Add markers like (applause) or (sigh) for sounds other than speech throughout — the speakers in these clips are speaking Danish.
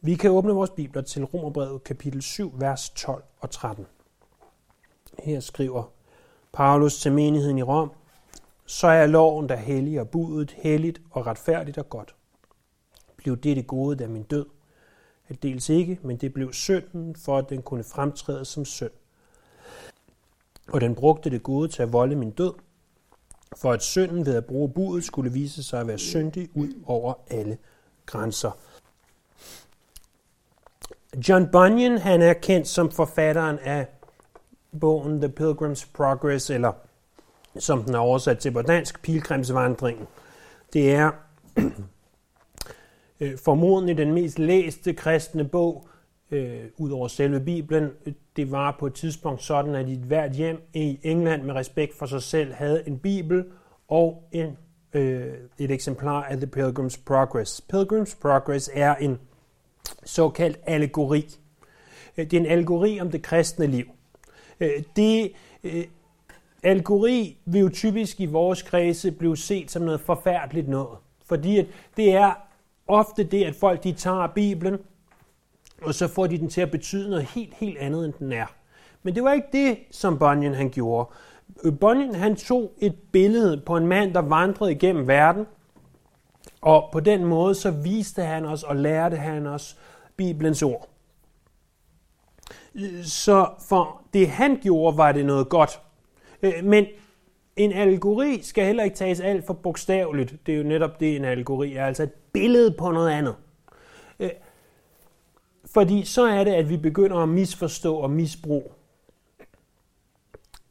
Vi kan åbne vores bibler til Romerbrevet kapitel 7, vers 12 og 13. Her skriver Paulus til menigheden i Rom, så er loven der hellig og budet helligt og retfærdigt og godt. Blev det det gode af min død? Dels ikke, men det blev synden, for at den kunne fremtræde som synd. Og den brugte det gode til at volde min død, for at synden ved at bruge budet skulle vise sig at være syndig ud over alle grænser. John Bunyan han er kendt som forfatteren af bogen The Pilgrim's Progress, eller som den er oversat til på dansk, Pilgrimsvandringen. Det er (clears throat) øh, formodentlig den mest læste kristne bog, øh, ud over selve Bibelen. Det var på et tidspunkt sådan, at i hvert hjem i England med respekt for sig selv havde en Bibel og en, øh, et eksemplar af The Pilgrim's Progress. Pilgrim's Progress er en såkaldt allegori. Øh, det er en allegori om det kristne liv. Øh, det øh, allegori vil jo typisk i vores kredse blive set som noget forfærdeligt noget. Fordi at det er ofte det, at folk de tager Bibelen, og så får de den til at betyde noget helt, helt andet, end den er. Men det var ikke det, som Bunyan han gjorde. Bunyan han tog et billede på en mand, der vandrede igennem verden, og på den måde så viste han os og lærte han os Bibelens ord. Så for det han gjorde, var det noget godt. Øh, men en allegori skal heller ikke tages alt for bogstaveligt. Det er jo netop det, en allegori er, altså et billede på noget andet. Øh, fordi så er det, at vi begynder at misforstå og misbruge.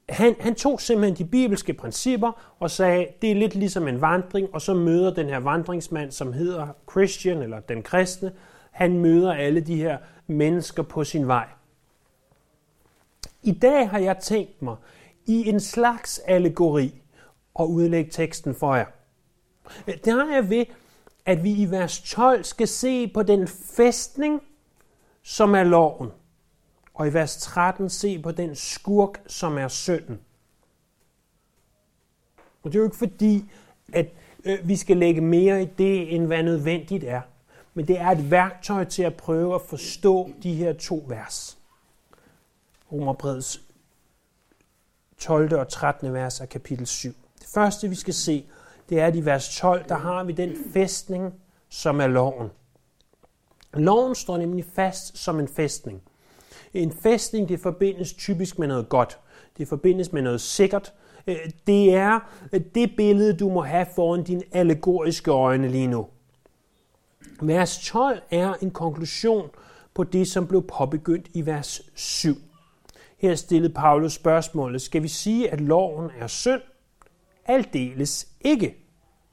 Han, han tog simpelthen de bibelske principper og sagde, det er lidt ligesom en vandring, og så møder den her vandringsmand, som hedder Christian, eller den kristne, han møder alle de her mennesker på sin vej. I dag har jeg tænkt mig i en slags allegori at udlægge teksten for jer. Det har jeg ved, at vi i vers 12 skal se på den fæstning, som er loven, og i vers 13 se på den skurk, som er synden. Og det er jo ikke fordi, at øh, vi skal lægge mere i det, end hvad nødvendigt er men det er et værktøj til at prøve at forstå de her to vers. Romerbrevets 12. og 13. vers af kapitel 7. Det første, vi skal se, det er, at i vers 12, der har vi den fæstning, som er loven. Loven står nemlig fast som en fæstning. En fæstning, det forbindes typisk med noget godt. Det forbindes med noget sikkert. Øh, det er øh, det billede, du må have foran dine allegoriske øjne lige nu. Vers 12 er en konklusion på det, som blev påbegyndt i vers 7. Her stillede Paulus spørgsmålet, skal vi sige, at loven er synd? Aldeles ikke.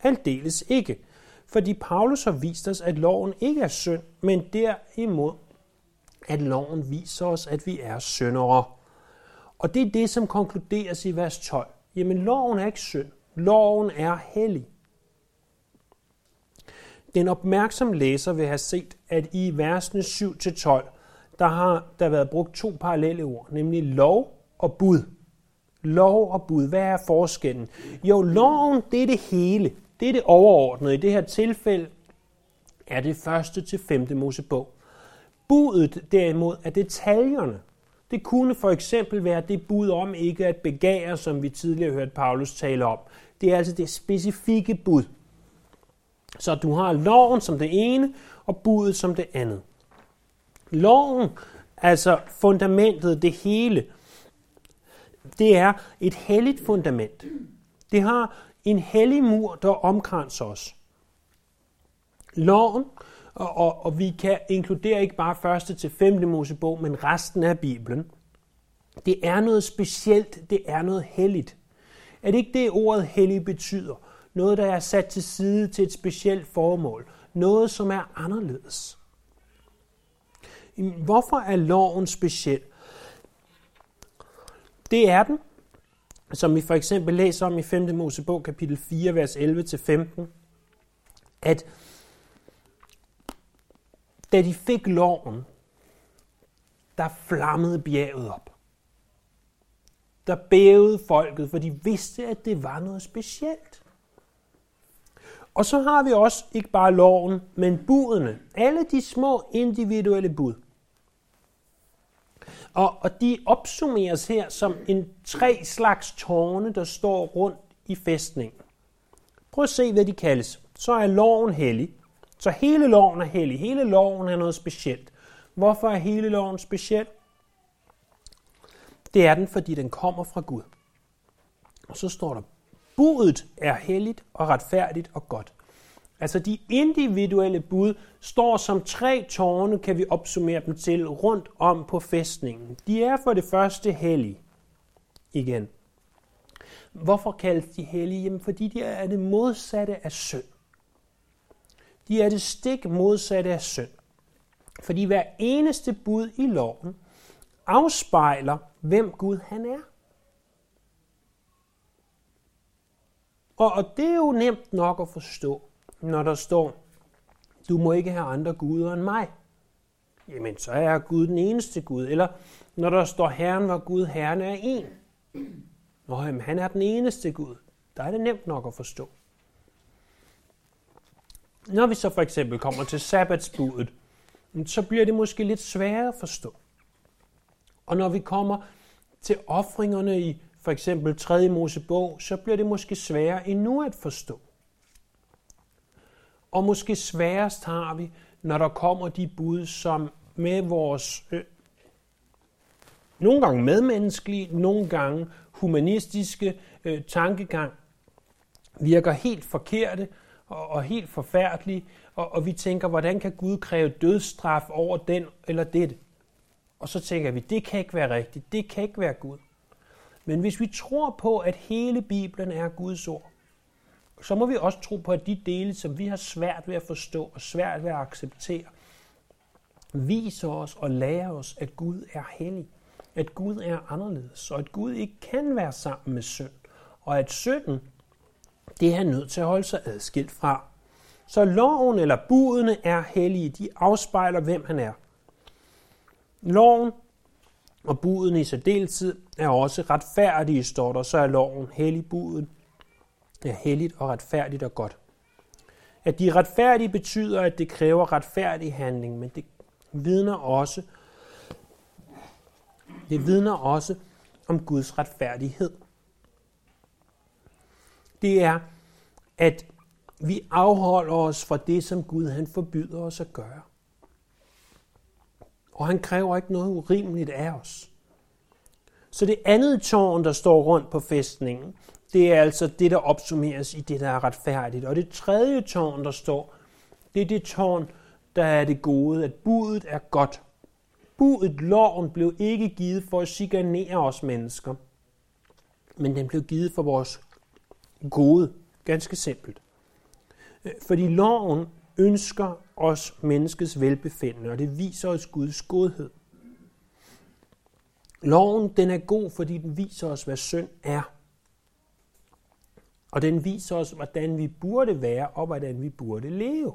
Aldeles ikke. Fordi Paulus har vist os, at loven ikke er synd, men derimod, at loven viser os, at vi er syndere. Og det er det, som konkluderes i vers 12. Jamen, loven er ikke synd. Loven er hellig. Den opmærksom læser vil have set, at i versene 7-12, der har der været brugt to parallelle ord, nemlig lov og bud. Lov og bud, hvad er forskellen? Jo, loven, det er det hele. Det er det overordnede. I det her tilfælde er det første til femte Mosebog. Budet derimod er detaljerne. Det kunne for eksempel være det bud om ikke at begære, som vi tidligere hørte Paulus tale om. Det er altså det specifikke bud. Så du har loven som det ene, og budet som det andet. Loven, altså fundamentet, det hele, det er et helligt fundament. Det har en hellig mur, der omkranser os. Loven, og, og, og vi kan inkludere ikke bare første til femte Mosebog, men resten af Bibelen. Det er noget specielt, det er noget helligt. Er det ikke det, ordet hellig betyder? Noget, der er sat til side til et specielt formål. Noget, som er anderledes. Hvorfor er loven speciel? Det er den, som vi for eksempel læser om i 5. Mosebog kapitel 4, vers 11-15, at da de fik loven, der flammede bjerget op. Der bævede folket, for de vidste, at det var noget specielt. Og så har vi også ikke bare loven, men budene. Alle de små individuelle bud. Og, og de opsummeres her som en tre slags tårne, der står rundt i fæstningen. Prøv at se, hvad de kaldes. Så er loven hellig. Så hele loven er hellig. Hele loven er noget specielt. Hvorfor er hele loven speciel? Det er den, fordi den kommer fra Gud. Og så står der, budet er helligt og retfærdigt og godt. Altså de individuelle bud står som tre tårne, kan vi opsummere dem til, rundt om på fæstningen. De er for det første hellige. Igen. Hvorfor kaldes de hellige? Jamen fordi de er det modsatte af synd. De er det stik modsatte af synd. Fordi hver eneste bud i loven afspejler, hvem Gud han er. Og, og det er jo nemt nok at forstå, når der står, du må ikke have andre guder end mig. Jamen, så er Gud den eneste Gud. Eller når der står, Herren var Gud, Herren er en. Nå, jamen, han er den eneste Gud. Der er det nemt nok at forstå. Når vi så for eksempel kommer til sabbatsbudet, så bliver det måske lidt sværere at forstå. Og når vi kommer til offringerne i for eksempel 3. Mosebog, så bliver det måske sværere endnu at forstå. Og måske sværest har vi, når der kommer de bud, som med vores øh, nogle gange medmenneskelige, nogle gange humanistiske øh, tankegang virker helt forkerte og, og helt forfærdelig, og, og vi tænker, hvordan kan Gud kræve dødsstraf over den eller det? Og så tænker vi, det kan ikke være rigtigt, det kan ikke være Gud. Men hvis vi tror på, at hele Bibelen er Guds ord, så må vi også tro på, at de dele, som vi har svært ved at forstå og svært ved at acceptere, viser os og lærer os, at Gud er hellig, at Gud er anderledes, og at Gud ikke kan være sammen med synd, og at synden, det er han nødt til at holde sig adskilt fra. Så loven eller budene er hellige, de afspejler, hvem han er. Loven og budene i særdeleshed er også retfærdige, står der, så er loven hellig buden er helligt og retfærdigt og godt. At de retfærdige betyder, at det kræver retfærdig handling, men det vidner også, det vidner også om Guds retfærdighed. Det er, at vi afholder os fra det, som Gud han forbyder os at gøre. Og han kræver ikke noget urimeligt af os. Så det andet tårn, der står rundt på fæstningen, det er altså det, der opsummeres i det, der er retfærdigt. Og det tredje tårn, der står, det er det tårn, der er det gode, at budet er godt. Budet, loven, blev ikke givet for at chikanere os mennesker, men den blev givet for vores gode, ganske simpelt. Øh, fordi loven ønsker os menneskets velbefindende, og det viser os Guds godhed. Loven den er god, fordi den viser os, hvad synd er. Og den viser os, hvordan vi burde være, og hvordan vi burde leve.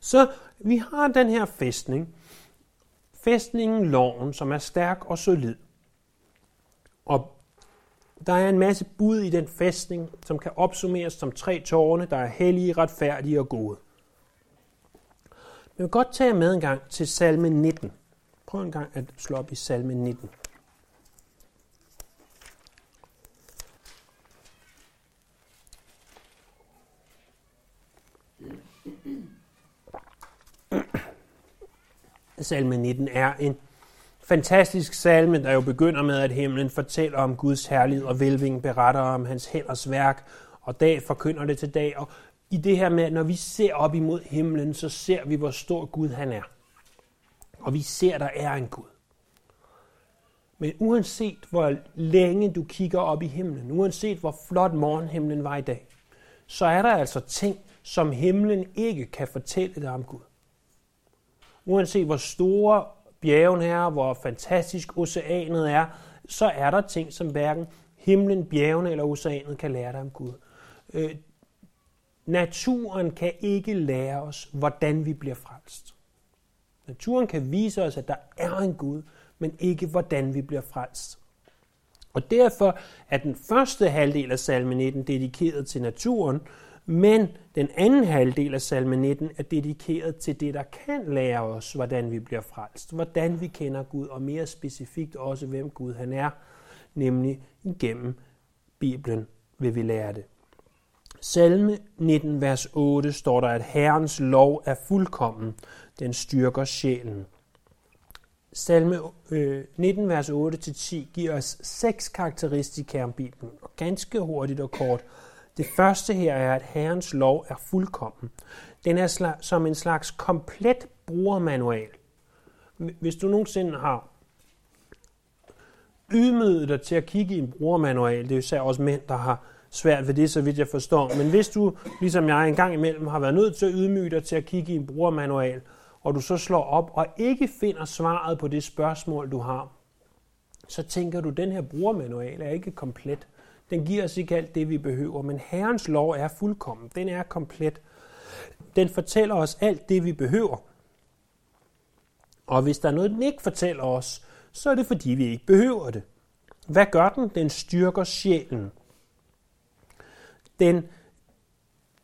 Så vi har den her fæstning. Fæstningen loven, som er stærk og solid. Og der er en masse bud i den fæstning, som kan opsummeres som tre tårne, der er hellige, retfærdige og gode. Men Jeg vil godt tage med en gang til salme 19. Prøv en gang at slå op i salme 19. (clears throat) Salme 19 er en fantastisk salme, der jo begynder med, at himlen fortæller om Guds herlighed og velvingen beretter om hans hænders værk, og dag forkynder det til dag. Og i det her med, at når vi ser op imod himlen, så ser vi, hvor stor Gud han er. Og vi ser, at der er en Gud. Men uanset hvor længe du kigger op i himlen, uanset hvor flot morgenhimlen var i dag, så er der altså ting, som himlen ikke kan fortælle dig om Gud. Uanset hvor store bjergen er, hvor fantastisk oceanet er, så er der ting, som hverken himlen, bjergene eller oceanet kan lære dig om Gud. Øh, naturen kan ikke lære os, hvordan vi bliver frelst. Naturen kan vise os, at der er en Gud, men ikke hvordan vi bliver frelst. Og derfor er den første halvdel af salme 19 dedikeret til naturen, men den anden halvdel af salme 19 er dedikeret til det, der kan lære os, hvordan vi bliver frelst, hvordan vi kender Gud, og mere specifikt også, hvem Gud han er, nemlig igennem Bibelen vil vi lære det. Salme 19, vers 8 står der, at Herrens lov er fuldkommen, den styrker sjælen. Salme øh, 19, vers 8-10 giver os seks karakteristika om Bibelen, og ganske hurtigt og kort. Det første her er, at Herrens lov er fuldkommen. Den er som en slags komplet brugermanual. Hvis du nogensinde har ydmyget dig til at kigge i en brugermanual, det er især også mænd, der har svært ved det, så vidt jeg forstår. Men hvis du, ligesom jeg en gang imellem, har været nødt til at ydmyge dig til at kigge i en brugermanual, og du så slår op og ikke finder svaret på det spørgsmål, du har, så tænker du, at den her brugermanual er ikke komplet. Den giver os ikke alt det, vi behøver, men Herrens lov er fuldkommen. Den er komplet. Den fortæller os alt det, vi behøver. Og hvis der er noget, den ikke fortæller os, så er det fordi, vi ikke behøver det. Hvad gør den? Den styrker sjælen. Den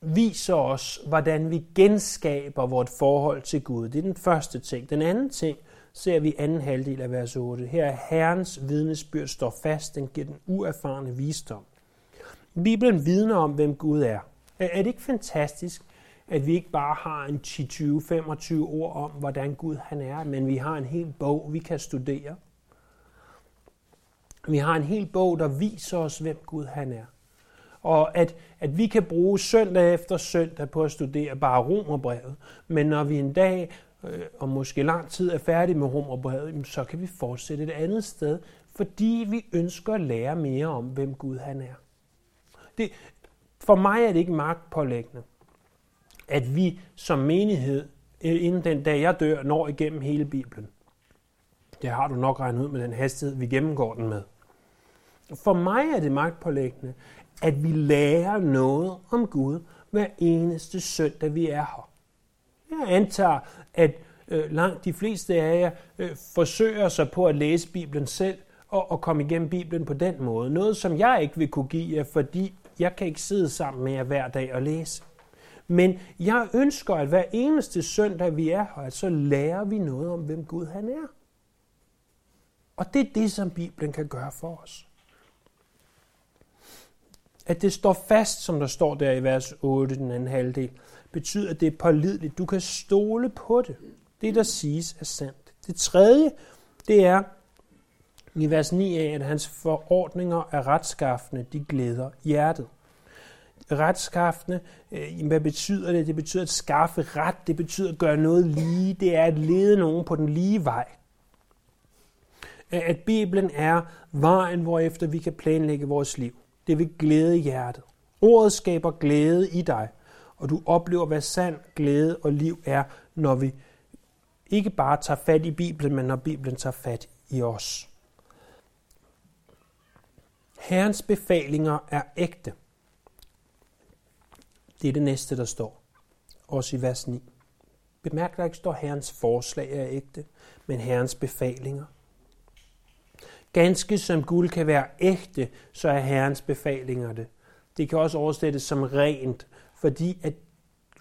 viser os, hvordan vi genskaber vort forhold til Gud. Det er den første ting. Den anden ting ser vi anden halvdel af vers 8. Her er Herrens vidnesbyrd står fast, den giver den uerfarne visdom. Bibelen vidner om, hvem Gud er. Er det ikke fantastisk, at vi ikke bare har en 10, 20, 25 ord om, hvordan Gud han er, men vi har en hel bog, vi kan studere. Vi har en hel bog, der viser os, hvem Gud han er og at, at vi kan bruge søndag efter søndag på at studere bare romerbrevet, men når vi en dag øh, og måske lang tid er færdige med romerbrevet, så kan vi fortsætte et andet sted, fordi vi ønsker at lære mere om, hvem Gud han er. Det, for mig er det ikke magtpålæggende, at vi som menighed, øh, inden den dag jeg dør, når igennem hele Bibelen. Det har du nok regnet ud med den hastighed, vi gennemgår den med. For mig er det magtpålæggende, at vi lærer noget om Gud hver eneste søndag, vi er her. Jeg antager, at øh, langt de fleste af jer øh, forsøger sig på at læse Bibelen selv og, og komme igennem Bibelen på den måde. Noget, som jeg ikke vil kunne give jer, fordi jeg kan ikke sidde sammen med jer hver dag og læse. Men jeg ønsker, at hver eneste søndag, vi er her, så lærer vi noget om, hvem Gud han er. Og det er det, som Bibelen kan gøre for os at det står fast, som der står der i vers 8, den anden halvdel, betyder, at det er pålideligt. Du kan stole på det. Det, der siges, er sandt. Det tredje, det er i vers 9 af, at hans forordninger er retskaffende, de glæder hjertet. Retskaffende, øh, hvad betyder det? Det betyder at skaffe ret, det betyder at gøre noget lige, det er at lede nogen på den lige vej. At Bibelen er vejen, hvorefter vi kan planlægge vores liv. Det vil glæde hjertet. Ordet skaber glæde i dig, og du oplever, hvad sand glæde og liv er, når vi ikke bare tager fat i Bibelen, men når Bibelen tager fat i os. Herrens befalinger er ægte. Det er det næste, der står. Også i vers 9. Bemærk, der ikke står, Herrens forslag er ægte, men Herrens befalinger. Ganske som guld kan være ægte, så er Herrens befalinger det. Det kan også oversættes som rent, fordi at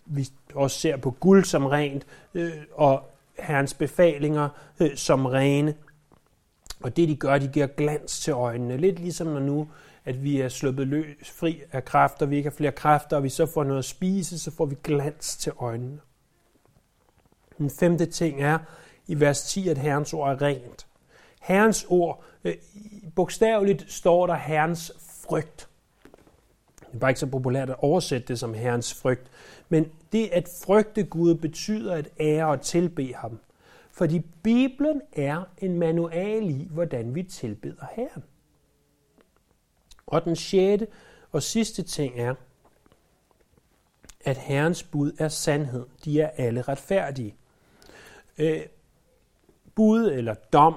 vi også ser på guld som rent, øh, og Herrens befalinger øh, som rene. Og det de gør, de giver glans til øjnene. Lidt ligesom når nu, at vi er sluppet løs, fri af kræfter, vi ikke har flere kræfter, og vi så får noget at spise, så får vi glans til øjnene. Den femte ting er i vers 10, at Herrens ord er rent. Herrens ord, øh, bogstaveligt står der Herrens frygt. Det er bare ikke så populært at oversætte det som Herrens frygt. Men det at frygte Gud betyder at ære og tilbe ham. Fordi Bibelen er en manual i, hvordan vi tilbeder Herren. Og den sjette og sidste ting er, at Herrens bud er sandhed. De er alle retfærdige. Øh, bud eller dom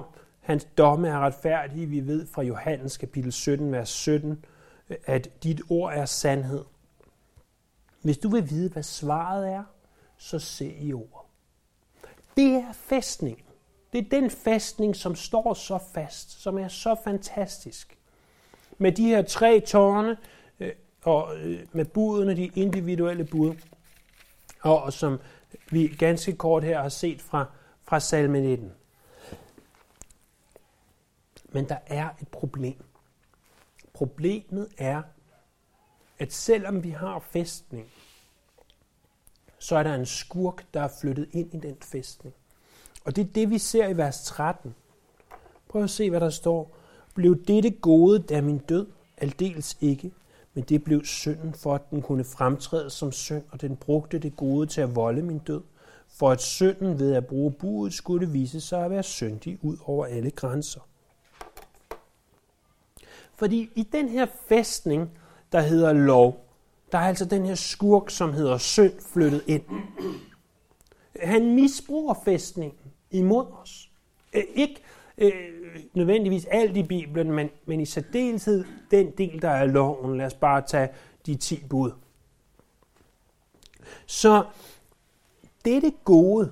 Hans domme er retfærdige. Vi ved fra Johannes kapitel 17, vers 17, at dit ord er sandhed. Hvis du vil vide, hvad svaret er, så se i ord. Det er fæstning. Det er den fæstning, som står så fast, som er så fantastisk. Med de her tre tårne, øh, og øh, med budene, de individuelle bud, og som vi ganske kort her har set fra, fra salme 19. Men der er et problem. Problemet er, at selvom vi har fæstning, så er der en skurk, der er flyttet ind i den fæstning. Og det er det, vi ser i vers 13. Prøv at se, hvad der står. Blev dette gode, da min død? Aldeles ikke. Men det blev synden for, at den kunne fremtræde som synd, og den brugte det gode til at volde min død. For at synden ved at bruge budet skulle vise sig at være syndig ud over alle grænser. Fordi i den her fæstning, der hedder lov, der er altså den her skurk, som hedder synd, flyttet ind. Han misbruger fæstningen imod os. Øh, ikke øh, nødvendigvis alt i Bibelen, men, men i særdeleshed den del, der er loven. Lad os bare tage de ti bud. Så det er det gode.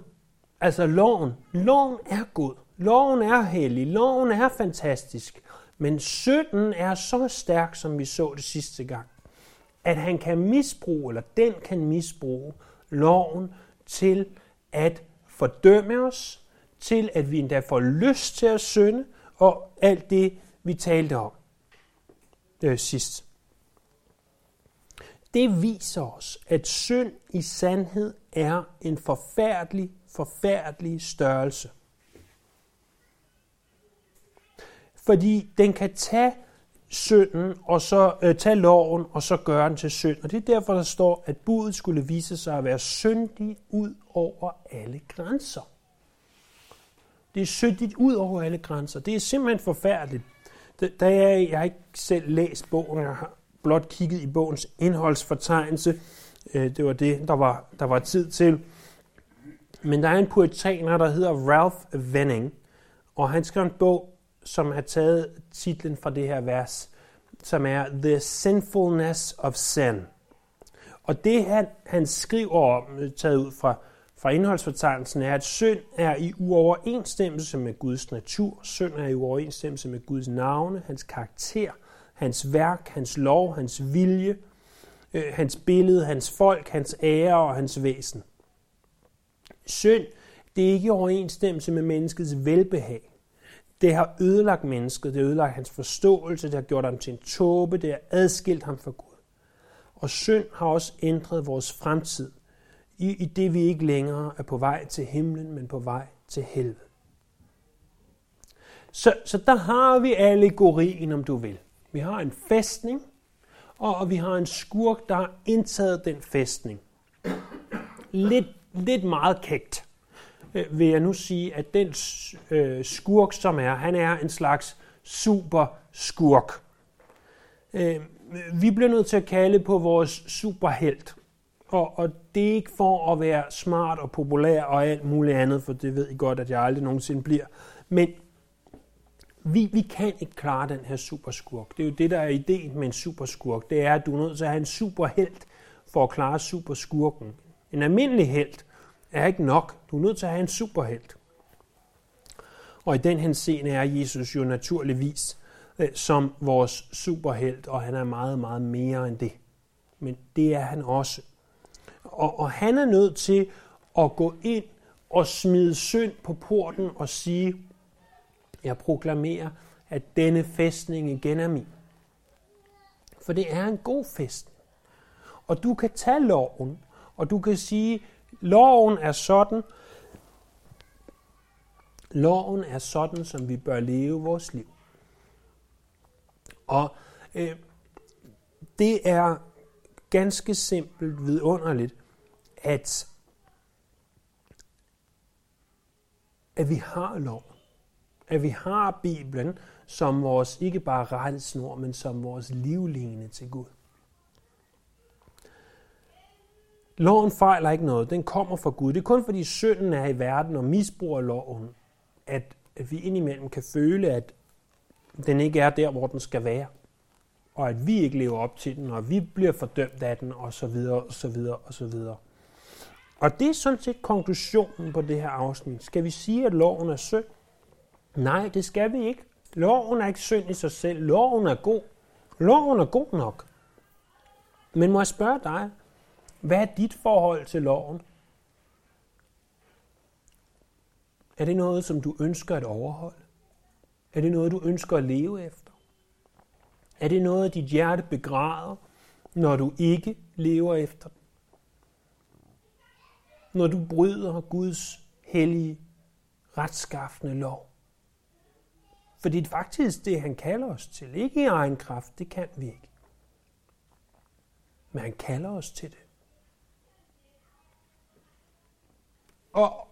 Altså loven. Loven er god. Loven er hellig. Loven er fantastisk. Men synden er så stærk, som vi så det sidste gang, at han kan misbruge, eller den kan misbruge loven til at fordømme os, til at vi endda får lyst til at synde, og alt det, vi talte om øh, sidst. Det viser os, at synd i sandhed er en forfærdelig, forfærdelig størrelse. Fordi den kan tage synden, og så øh, tage loven, og så gøre den til synd. Og det er derfor, der står, at budet skulle vise sig at være syndig ud over alle grænser. Det er syndigt ud over alle grænser. Det er simpelthen forfærdeligt. Da jeg, jeg har ikke selv læst bogen, jeg har blot kigget i bogens indholdsfortegnelse. Øh, det var det, der var, der var tid til. Men der er en puritaner, der hedder Ralph Venning, og han skrev en bog, som har taget titlen fra det her vers, som er The Sinfulness of Sin. Og det, han, han skriver om, taget ud fra, fra indholdsfortegnelsen, er, at synd er i uoverensstemmelse med Guds natur. Synd er i uoverensstemmelse med Guds navne, hans karakter, hans værk, hans lov, hans vilje, øh, hans billede, hans folk, hans ære og hans væsen. Synd, det er ikke i overensstemmelse med menneskets velbehag. Det har ødelagt mennesket, det har ødelagt hans forståelse, det har gjort ham til en tåbe, det har adskilt ham fra Gud. Og synd har også ændret vores fremtid, i, i det vi ikke længere er på vej til himlen, men på vej til helvede. Så, så der har vi allegorien, om du vil. Vi har en fæstning, og, og vi har en skurk, der har indtaget den fæstning. Lidt, lidt meget kægt. Øh, vil jeg nu sige, at den øh, skurk, som er, han er en slags super skurk. Øh, vi bliver nødt til at kalde på vores superhelt. Og, og det er ikke for at være smart og populær og alt muligt andet, for det ved I godt, at jeg aldrig nogensinde bliver. Men vi, vi kan ikke klare den her superskurk. Det er jo det, der er ideen med en superskurk. Det er, at du er nødt til at have en superhelt for at klare superskurken. En almindelig helt, er ikke nok. Du er nødt til at have en superhelt. Og i den henseende er Jesus jo naturligvis øh, som vores superhelt, og han er meget, meget mere end det. Men det er han også. Og, og han er nødt til at gå ind og smide synd på porten og sige, jeg proklamerer, at denne festning igen er min. For det er en god fest. Og du kan tage loven, og du kan sige, Loven er sådan, loven er sådan, som vi bør leve vores liv. Og øh, det er ganske simpelt vidunderligt, at, at vi har lov. At vi har Bibelen som vores ikke bare rettesnor, men som vores livline til Gud. Loven fejler ikke noget. Den kommer fra Gud. Det er kun fordi synden er i verden og misbruger loven, at, vi indimellem kan føle, at den ikke er der, hvor den skal være. Og at vi ikke lever op til den, og vi bliver fordømt af den, og så videre, og så videre, og så videre. Og det er sådan set konklusionen på det her afsnit. Skal vi sige, at loven er synd? Nej, det skal vi ikke. Loven er ikke synd i sig selv. Loven er god. Loven er god nok. Men må jeg spørge dig, hvad er dit forhold til loven? Er det noget, som du ønsker at overholde? Er det noget, du ønsker at leve efter? Er det noget, dit hjerte begræder, når du ikke lever efter den? Når du bryder Guds hellige, retskaffende lov? For det er faktisk det, han kalder os til. Ikke i egen kraft, det kan vi ikke. Men han kalder os til det. Og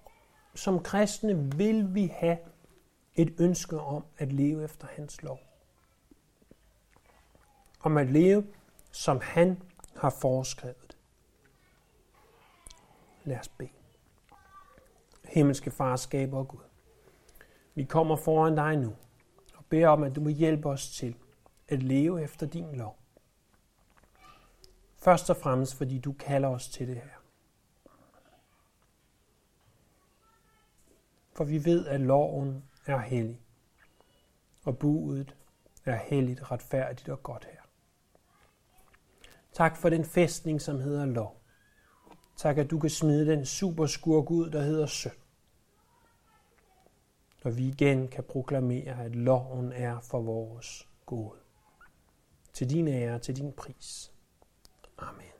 som kristne vil vi have et ønske om at leve efter hans lov. Om at leve, som han har foreskrevet. Lad os bede. Himmelske Far, skaber og Gud. Vi kommer foran dig nu og beder om, at du må hjælpe os til at leve efter din lov. Først og fremmest, fordi du kalder os til det her. For vi ved, at loven er hellig, og budet er helligt, retfærdigt og godt her. Tak for den fæstning, som hedder lov. Tak, at du kan smide den superskurk ud, der hedder synd. Og vi igen kan proklamere, at loven er for vores gode. Til din ære, til din pris. Amen.